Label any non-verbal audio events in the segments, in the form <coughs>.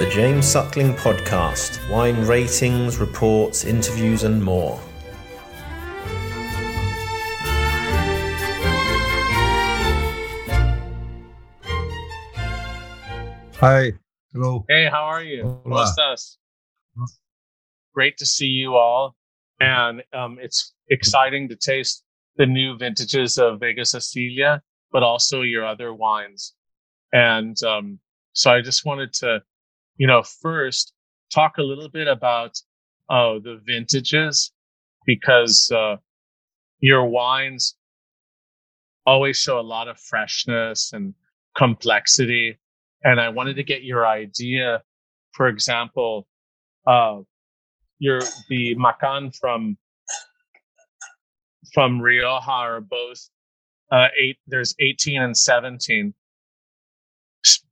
The James Suckling Podcast wine ratings, reports, interviews, and more. Hi. Hello. Hey, how are you? Hola. ¿Cómo estás? Great to see you all. And um, it's exciting to taste the new vintages of Vega Sicilia, but also your other wines. And um, so I just wanted to, you know, first talk a little bit about uh, the vintages because uh, your wines always show a lot of freshness and complexity. And I wanted to get your idea, for example, uh, your the Macán from from Rioja are both uh, eight. There's 18 and 17.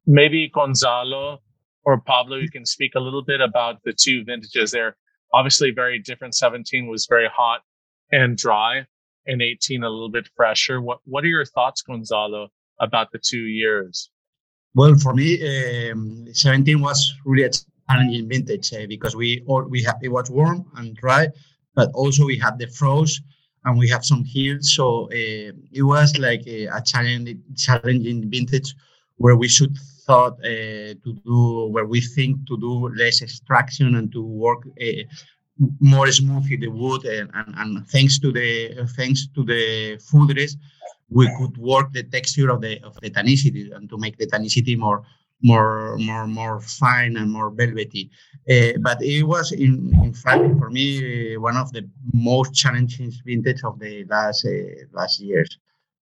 Maybe Gonzalo or Pablo, you can speak a little bit about the two vintages. They're obviously very different. 17 was very hot and dry, and 18 a little bit fresher. What What are your thoughts, Gonzalo, about the two years? Well, for me, um, 17 was really a challenging vintage uh, because we all we have it was warm and dry, but also we had the frost and we have some hills, so uh, it was like a, a challenging challenging vintage where we should thought uh, to do where we think to do less extraction and to work uh, more smoothly the wood and, and, and thanks to the thanks to the foudres we could work the texture of the of the tannicity and to make the tannicity more more more more fine and more velvety. Uh, but it was in in fact for me uh, one of the most challenging vintage of the last uh, last years.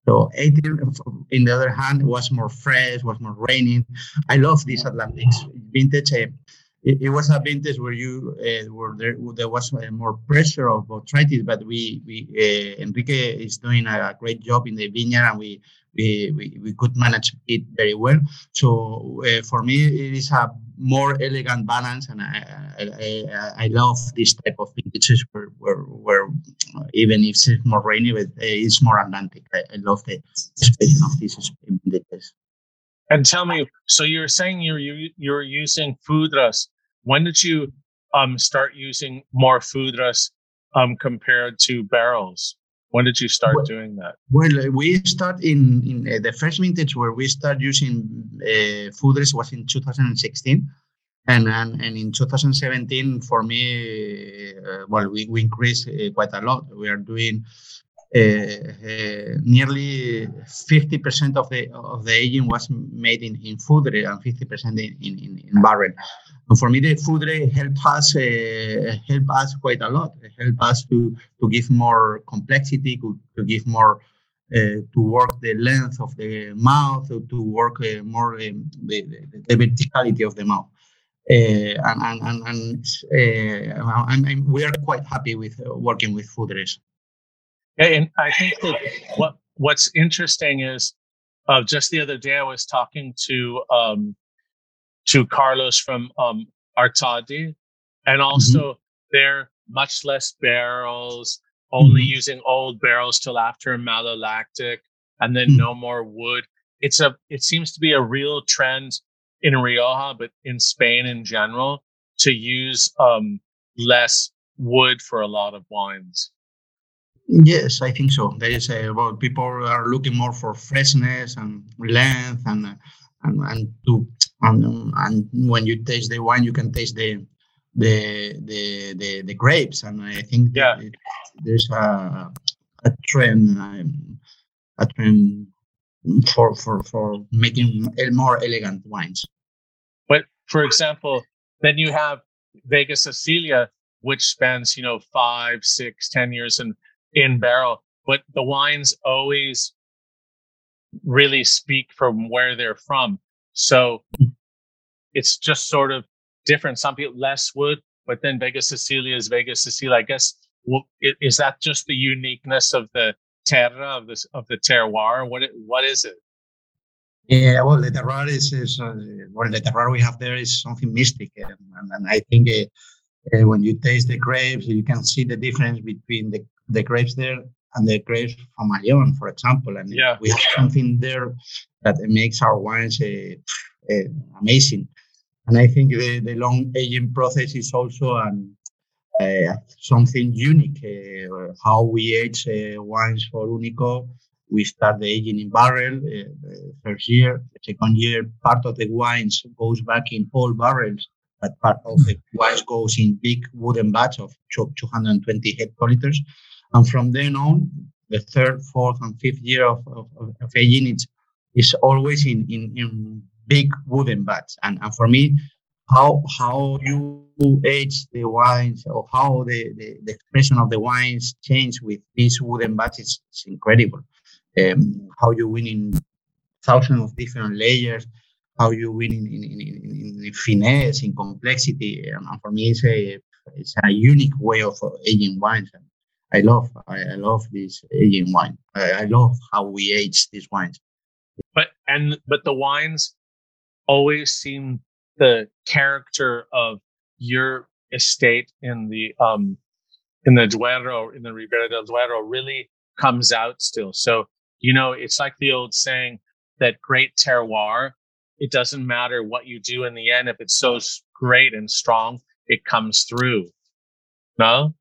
So 18, in the other hand, was more fresh, was more raining. I love this Atlantic vintage. Uh, it, was a vintage where you uh, where there, there was uh, more pressure of botrytis, but we we uh, Enrique is doing a great job in the vineyard, and we we we, we could manage it very well. So uh, for me, it is a more elegant balance, and I I, I, love this type of vintages where where, where even if it's more rainy, but it's more Atlantic. I, I love the expression of these vintages. And tell me, so you're saying you're you, you're using foudres. When did you um start using more foudres um compared to barrels? When did you start Well- doing that? Well, we start in, in uh, the first vintage where we start using uh, foudres was in 2016. And, and, and in 2017, for me, uh, well, we, we increased uh, quite a lot. We are doing uh, uh, nearly 50% of the of the aging was made in, in foudres and 50% in, in, in, in barrel. For me, the foudres helped us uh, help us quite a lot. It helped us to to give more complexity, to, give more uh, to work the length of the mouth, to, work uh, more um, the, the, the verticality of the mouth. And and and, and we are quite happy with working with foudres. Yeah, and I think that what what's interesting is uh, just the other day I was talking to um, to Carlos from um, Artadi, and also they're much less barrels, only Mhm. using old barrels till after malolactic, and then Mm. no more wood. It's a it seems to be a real trend in Rioja, but in Spain in general, to use um, less wood for a lot of wines. Yes, I think so. There is a well, people are looking more for freshness and length, and and and to and, um, and when you taste the wine, you can taste the the the the, the grapes, and I think Yeah. it- there's a a trend um, a trend for for for making more elegant wines. But for example, then you have Vega Sicilia, which spends, you know, five, six, ten years in, in barrel, but the wines always really speak from where they're from. So it's just sort of different. Some people less wood, but then Vega Sicilia is Vega Sicilia. I guess is that just the uniqueness of the terra of this of the terroir? What what is it? Yeah, well, the terroir is, is uh, well, the terroir we have there is something mystic, and, and, and I think uh, uh, when you taste the grapes, you can see the difference between the, the grapes there and the grapes from Lyon, for example. And Yeah. we have something there that makes our wines uh, uh, amazing. and I think the, the long aging process is also an, uh, something unique. Uh, how we age uh, wines for Unico, we start the aging in barrel uh, the first year. The second year, part of the wines goes back in old barrels, but part of the wines goes in big wooden vats of 220 hectoliters. And from then on, the third, fourth, and fifth year of, of, of aging, it's, always in, in, in big wooden vats. And, and for me, how how you age the wines or how the, the, the expression of the wines change with these wooden vats is, is incredible. Um, how you win in thousands of different layers, how you win in, in, in, in finesse, in complexity. And for me, it's a, it's a unique way of aging wines. And I love, I, I love this aging wine. I, I love how we age these wines. But, and, but the wines always seem the character of your estate in the um in the Duero in the Ribera del Duero really comes out still. So you know, it's like the old saying that great terroir. It doesn't matter what you do in the end if it's so great and strong, it comes through. No,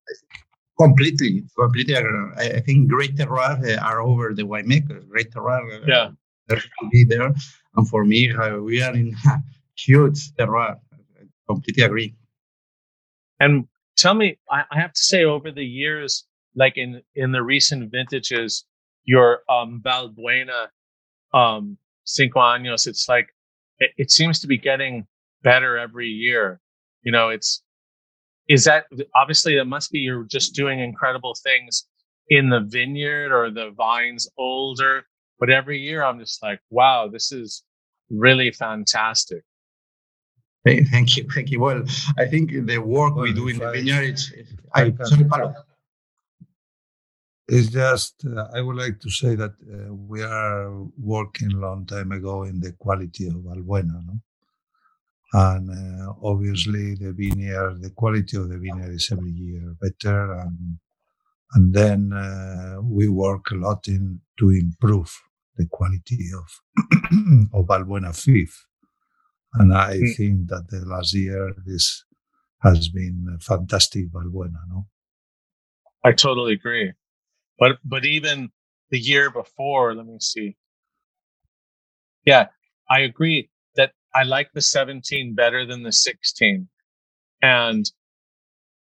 completely, completely. I, think great terroir are over the winemakers. Great terroir, uh, yeah, they're be there. And for me, uh, we are in huge terroir. I completely agree. And tell me, I, I, have to say, over the years, like in in the recent vintages, your um, Valbuena um, Cinco Años, it's like it, it seems to be getting better every year. You know, it's is that obviously it must be you're just doing incredible things in the vineyard or the vines older. But every year I'm just like, wow, this is really fantastic. Thank you, thank you. Well, I think the work well, we do in the vineyard, it's, I, sorry, Paulo. It's just, uh, I would like to say that uh, we are working a long time ago in the quality of Valbuena no? And uh, obviously, the vineyard, the quality of the vineyard is every year better. And, and then uh, we work a lot in to improve the quality of, <clears throat> of Valbuena Fifth and I mm. think that the last year this has been fantastic Valbuena, no? I totally agree. But but even the year before, let me see. Yeah, I agree I like the 17 better than the 16. And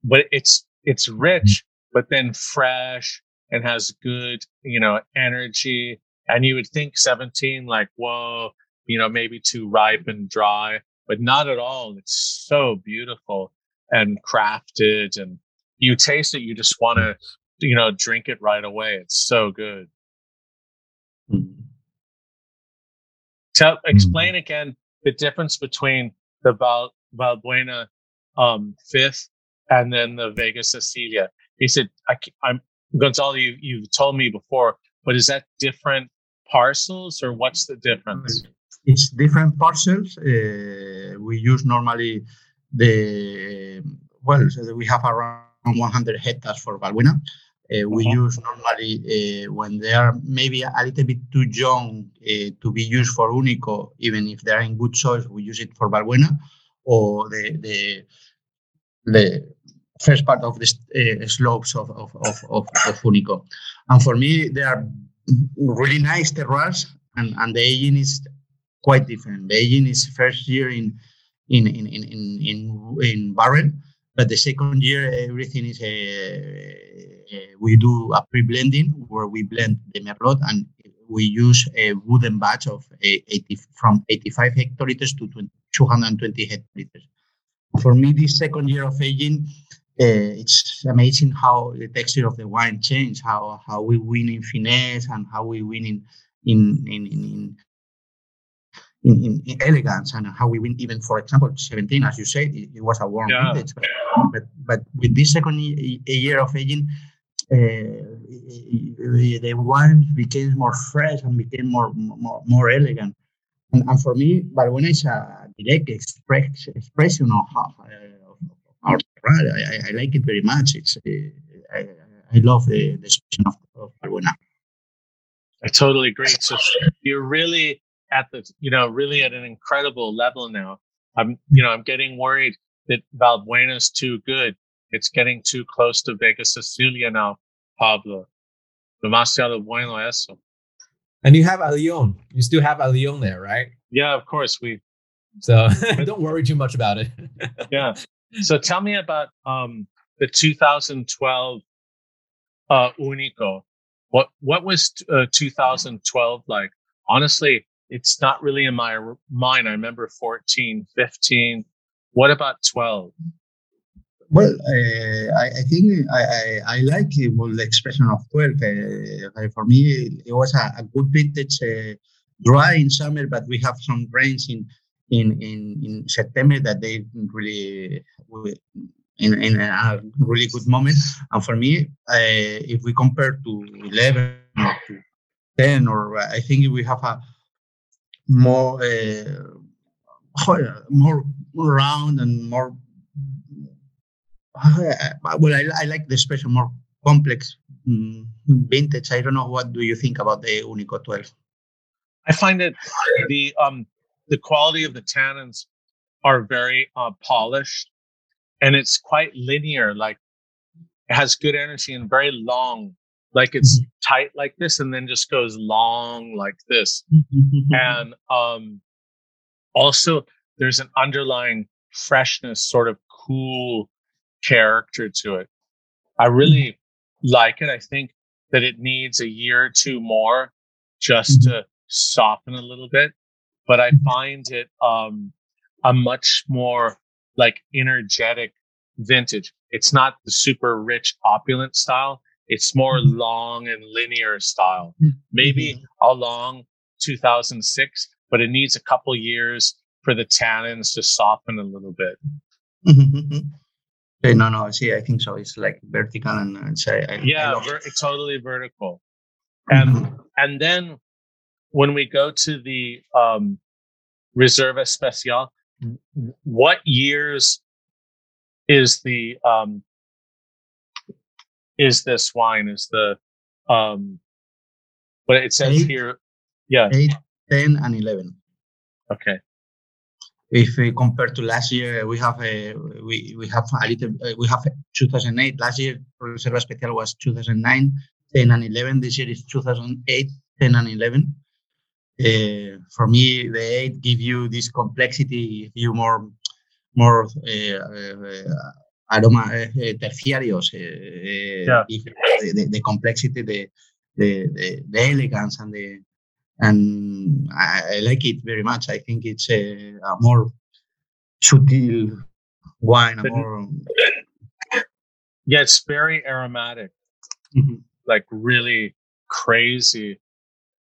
but it's it's rich, but then fresh and has good, you know, energy. And you would think 17, like, whoa, you know, maybe too ripe and dry, but not at all. It's so beautiful and crafted and you taste it, you just want to, you know, drink it right away. It's so good. Mm-hmm. Tell, explain mm-hmm. again the difference between the Val, Valbuena um, fifth and then the Vega Sicilia. He said, I, am Gonzalo, you, you've told me before, but is that different parcels or what's the difference? it's different parcels. Uh, we use normally the well, we have around 100 hectares for Valbuena. Uh, we uh-huh. use normally uh, when they are maybe a little bit too young uh, to be used for Unico, even if they are in good soil, we use it for Valbuena or the the, the first part of the uh, slopes of, of, of, of, of Unico. And for me, they are really nice terroirs, and, and the aging is quite different. The aging is first year in in in in in in, in barrel, but the second year everything is a, uh, uh, we do a pre-blending where we blend the merlot and we use a wooden batch of 80 from 85 hectoliters to 20, 220 hectoliters. For me, this second year of aging, uh, it's amazing how the texture of the wine changed, how how we win in finesse and how we win in in in, in in, in, in, elegance and how we win even for example 17 as you said it, it was a warm yeah. vintage. But, but, but with this second year of aging uh, the wine became more fresh and became more more, more elegant. And, and for me Valbuena is a direct express, expression of, how, uh, of our I, I, like it very much. It's uh, I, I love the, the expression of, of Valbuena I totally agree. So you're really at the, you know, really at an incredible level now. I'm, you know, I'm getting worried that Valbuena is too good. It's getting too close to Vega Sicilia now, Pablo. Demasiado bueno eso. And you have Alión. You still have Alión there, right? Yeah, of course. We so <laughs> don't worry too much about it. <laughs> yeah. So tell me about um, the 2012 uh, Unico. What what was uh, 2012 like? Honestly, it's not really in my mind. I remember 14, 15. What about 12? Well, uh, I, I, think I, I, I, like well, the expression of 12. Uh, for me, it was a, a good vintage, dry in summer, but we have some rains in, in, in, in September that they really in, in a really good moment. And for me, if we compare to 11 or to 10, or I think we have a more uh, more round and more well I, I like the special more complex um, vintage. I don't know what do you think about the unico 12 i find it the um the quality of the tannins are very uh, polished and it's quite linear like it has good energy and very long like it's mm-hmm. tight like this and then just goes long like this mm-hmm. and um also there's an underlying freshness sort of cool character to it i really mm-hmm. like it i think that it needs a year or two more just mm-hmm. to soften a little bit but i find it um a much more like energetic vintage it's not the super rich opulent style it's more mm-hmm. long and linear style. Mm-hmm. Maybe along 2006, but it needs a couple years for the tannins to soften a little bit. Mm-hmm. no, no, see, I think so. It's like vertical and it's, I, I, yeah, I ver- totally vertical. And mm-hmm. and then when we go to the um, Reserva Especial, what years is the um, is this wine? Is the um but it says eight, here yeah. 8 10 and 11 okay. If we compare to last year we have a we, we have a little uh, we have 2008 last year reserva especial was 2009 10 and 11 this year is 2008 10 and 11 uh, for me the 8 give you this complexity give you more more uh, uh aroma eh, terciarios, eh, yeah. the, the, complexity, the, the, the, the, elegance, and the and I, I, like it very much. I think it's a, a more subtle wine, a more yeah, it's very aromatic, mm-hmm. like really crazy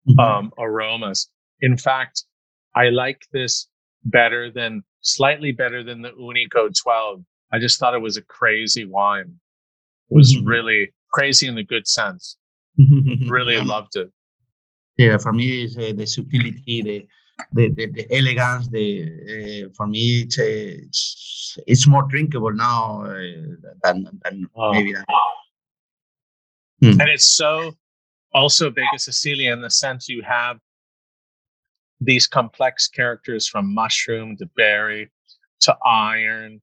mm-hmm. um, aromas. In fact, I like this better than slightly better than the Unico 12 I just thought it was a crazy wine. It was mm-hmm. really crazy in the good sense. really loved it. Yeah, for me, it's, uh, the subtlety, the the, the, the elegance. The uh, for me, it's, uh, it's, it's more drinkable now uh, than than oh. maybe that. Hmm. And it's so also Vega Sicilia in the sense you have these complex characters from mushroom to berry to iron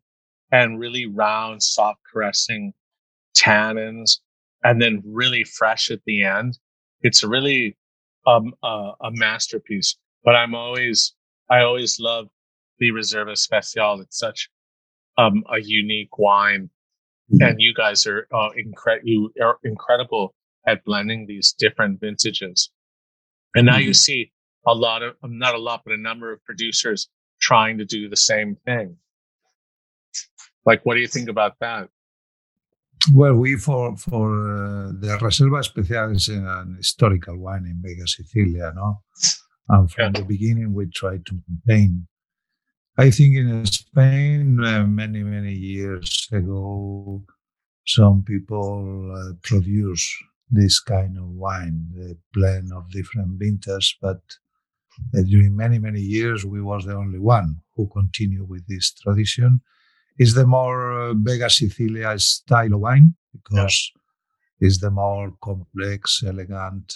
and really round, soft caressing tannins, and then really fresh at the end. It's really um, uh, a masterpiece. But I'm always, I always love the Reserva Especial. It's such um, a unique wine, mm-hmm. and you guys are uh, incre- you are incredible at blending these different vintages. And now mm-hmm. you see a lot of, not a lot, but a number of producers trying to do the same thing. Like, what do you think about that? Well, we for for uh, the Reserva Especial is an historical wine in Vega Sicilia, no? And from yeah. the beginning, we tried to maintain. I think in Spain, uh, many many years ago, some people uh, produce this kind of wine, the blend of different vintages. But uh, during many many years, we was the only one who continued with this tradition is the more uh, Vega Sicilia style of wine because yeah. it's the more complex, elegant,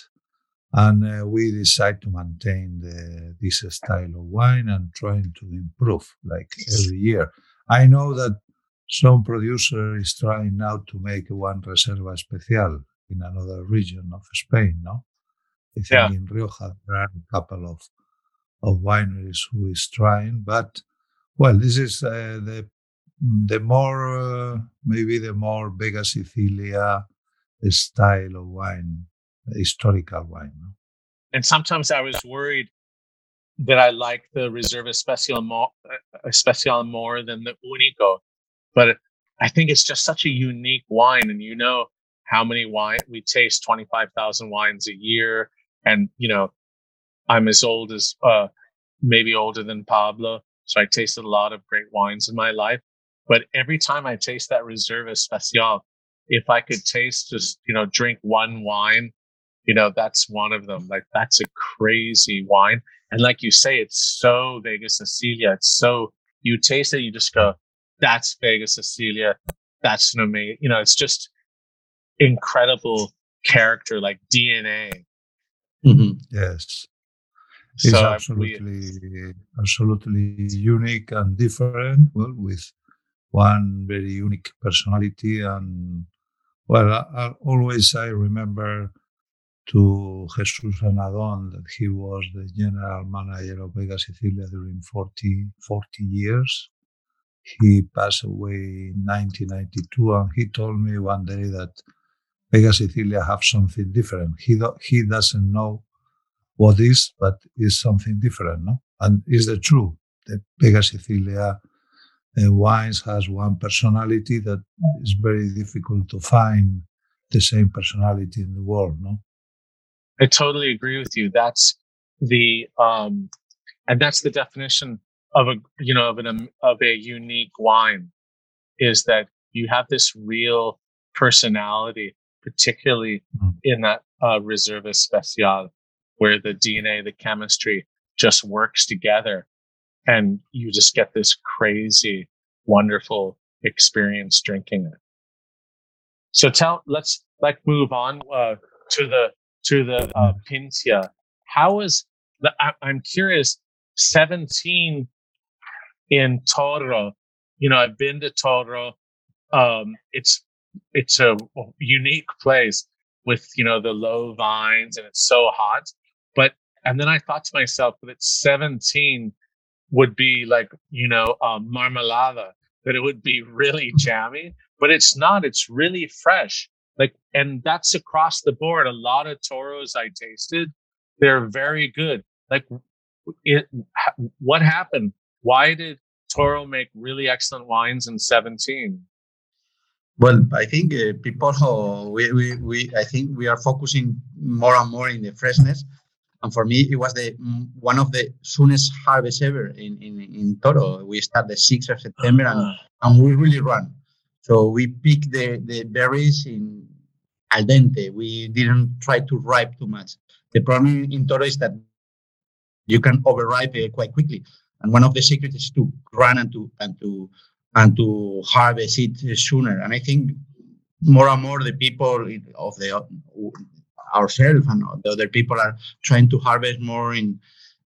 And uh, we decide to maintain the, this style of wine and trying to improve like every year. I know that some producer is trying now to make one Reserva Especial in another region of Spain, no? I think Yeah. in Rioja there are a couple of of wineries who is trying, but well, this is uh, the the more uh, maybe the more Vega Sicilia style of wine, historical wine. And sometimes I was worried that I like the Reserva Especial more, uh, Especial more than the Unico, but I think it's just such a unique wine. And you know how many wine we taste 25,000 wines a year. And, you know, I'm as old as, uh, maybe older than Pablo. So I tasted a lot of great wines in my life. But every time I taste that Reserva Especial, if I could taste just, you know, drink one wine, you know, that's one of them. Like that's a crazy wine. And like you say, it's so Vegas Sicilia. It's so, you taste it, you just go, that's Vegas Sicilia. That's an amazing, you know, it's just incredible character, like DNA. Mhm. Yes, it's So absolutely absolutely unique and different. Well, with one very unique personality and well, I, I always I remember to Jesus Anadon that he was the general manager of Vega Sicilia during 40, 40 years. He passed away in 1992, and he told me one day that Vega Sicilia have something different. He do, he doesn't know what is, but is something different, no? And is the truth. that Vega Sicilia uh, wines has one personality that is very difficult to find the same personality in the world, no? I totally agree with you. That's the um, and that's the definition of a you know of an um, of a unique wine is that you have this real personality, particularly Mm. in that uh, Reserva Special, where the DNA, the chemistry just works together, and you just get this crazy, wonderful experience drinking it. So tell, let's like move on uh, to the to the uh, Pintia. How is the, I, I'm curious. Seventeen in Toro. You know, I've been to Toro. Um, it's it's a unique place with you know the low vines and it's so hot. But and then I thought to myself that 17 would be like you know um, marmalada that it would be really jammy, but it's not. It's really fresh. Like, and that's across the board. A lot of toros I tasted, they're very good. Like, it, what happened? Why did Toro make really excellent wines in 17? Well, I think uh, people, uh, we, we, we, I think we are focusing more and more in the freshness. And for me, it was the mm, one of the soonest harvests ever in, in, in Toro. We start the 6th of September and, and we really run. So we pick the, the berries in al dente. We didn't try to ripe too much. The problem in, Toro is that you can overripe quite quickly. And one of the secrets is to run and to and to and to harvest it sooner. And I think more and more the people of the ourselves and the other people are trying to harvest more in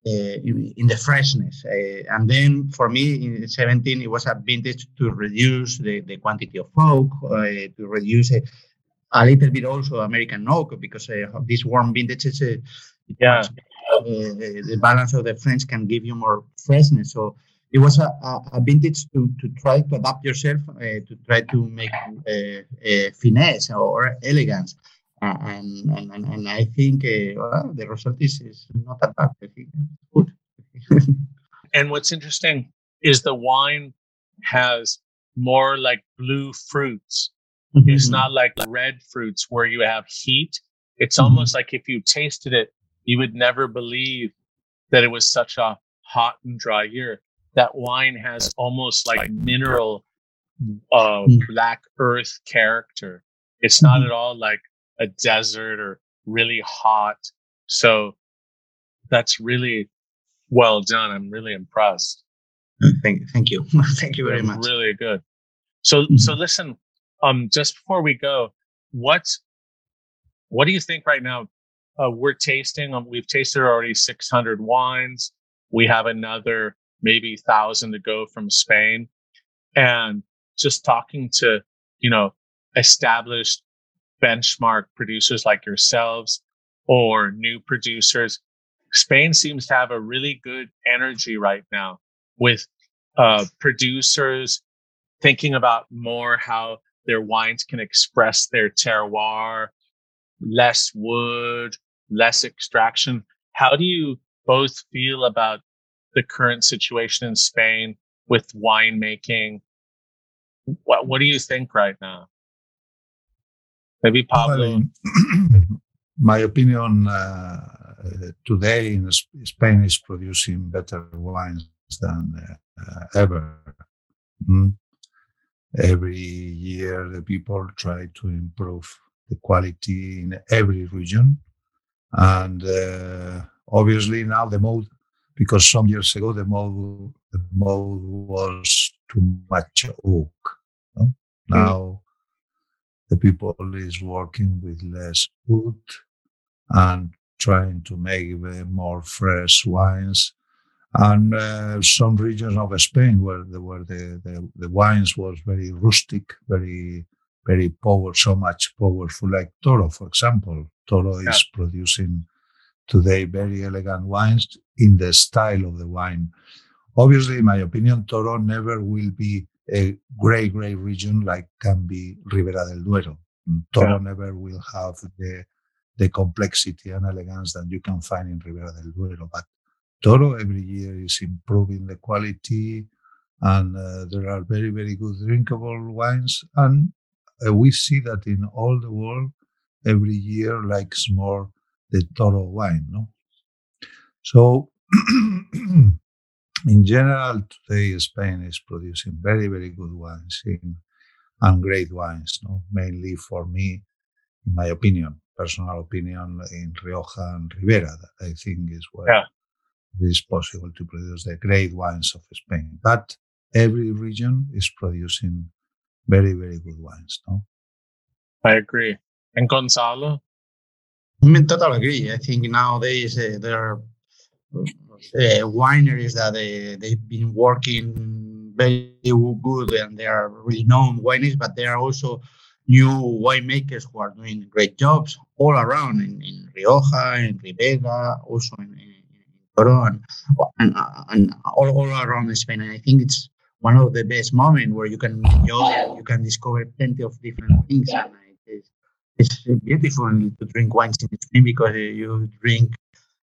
uh, in, in, the freshness. Uh, and then for me in 17, it was a vintage to reduce the, the quantity of oak, uh, to reduce a, a little bit also American oak because these warm vintages, yeah, the balance of the French can give you more freshness. So it was a, a, a vintage to, to try to adapt yourself, uh, to try to make uh, finesse or elegance. And, and, and I think well, the result is, is not that bad. I think good. <laughs> and what's interesting is the wine has more like blue fruits. Mm-hmm. It's not like red fruits where you have heat. It's mm-hmm. almost like if you tasted it, you would never believe that it was such a hot and dry year that wine has almost like mineral uh, black earth character. It's not at all like a desert or really hot. So that's really well done. I'm really impressed. Thank, thank you. <laughs> thank you very They're much. Really good. So, mm-hmm. so listen, um, just before we go, what, what do you think right now uh, we're tasting. Um, we've tasted already 600 wines. We have another maybe thousand to go from Spain, and just talking to you know established benchmark producers like yourselves or new producers. Spain seems to have a really good energy right now with uh, producers thinking about more how their wines can express their terroir, less wood, less extraction. How do you both feel about the current situation in Spain with winemaking? What What do you think right now? Maybe Pablo. <clears throat> My opinion uh, today in Spain is producing better wines than uh, ever. Mm. Every year, the people try to improve the quality in every region. And uh, obviously now the mode, because some years ago the mode, the mode was too much oak. No? Mm. Now the people is working with less wood and trying to make more fresh wines. And uh, some regions of Spain where the, where the, the, the wines was very rustic, very very power, so much powerful, like Toro, for example. Toro yeah. is producing today very elegant wines in the style of the wine. Obviously, in my opinion, Toro never will be a great, great region like can be Ribera del Duero. Toro yeah. never will have the the complexity and elegance that you can find in Ribera del Duero. But Toro every year is improving the quality, and uh, there are very, very good drinkable wines. And uh, we see that in all the world, every year likes more the Toro wine. No, so <clears throat> <coughs> in general, today Spain is producing very, very good wines in, and great wines. No, mainly for me, in my opinion, personal opinion, in Rioja and Ribera, that I think is where yeah. it is possible to produce the great wines of Spain. But every region is producing very, very good wines. No, I agree. And Gonzalo, I mean, totally agree. I think nowadays uh, there are wineries that uh, they've been working very good and they are really known wineries, but there are also new winemakers who are doing great jobs all around in, in Rioja, in Ribera, also in, in, in Toro, and, and, and all, all around Spain. And I think it's one of the best moments where you can enjoy, you can discover plenty of different things. And it's, it's beautiful to drink wines in Spain because you drink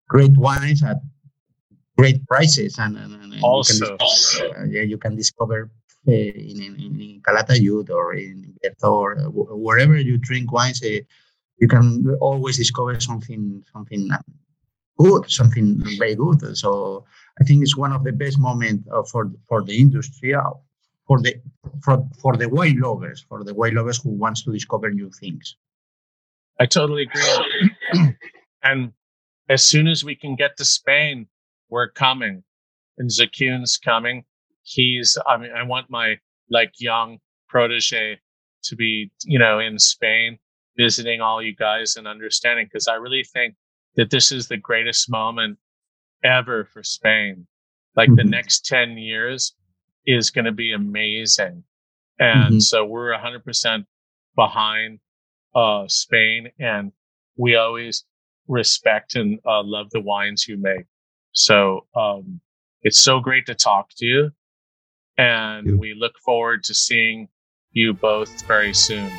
great wines at great prices, and, and, and also, you can, uh, yeah, you can discover uh, in, in, in Calatayud or in Bierzo or uh, wherever you drink wines, uh, you can always discover something something good, something very good. So I think it's one of the best moments uh, for for the industry, uh, for the for for the wine lovers, for the wine lovers who wants to discover new things. I totally agree. <clears throat> and as soon as we can get to Spain, we're coming. And Zakun's coming. He's, I mean, I want my like young protege to be, you know, in Spain visiting all you guys and understanding because I really think that this is the greatest moment ever for Spain. Like mm-hmm. the next 10 years is going to be amazing. And mm-hmm. so we're 100% behind uh, Spain and we always respect and uh, love the wines you make. So um, it's so great to talk to you. And you. we look forward to seeing you both very soon.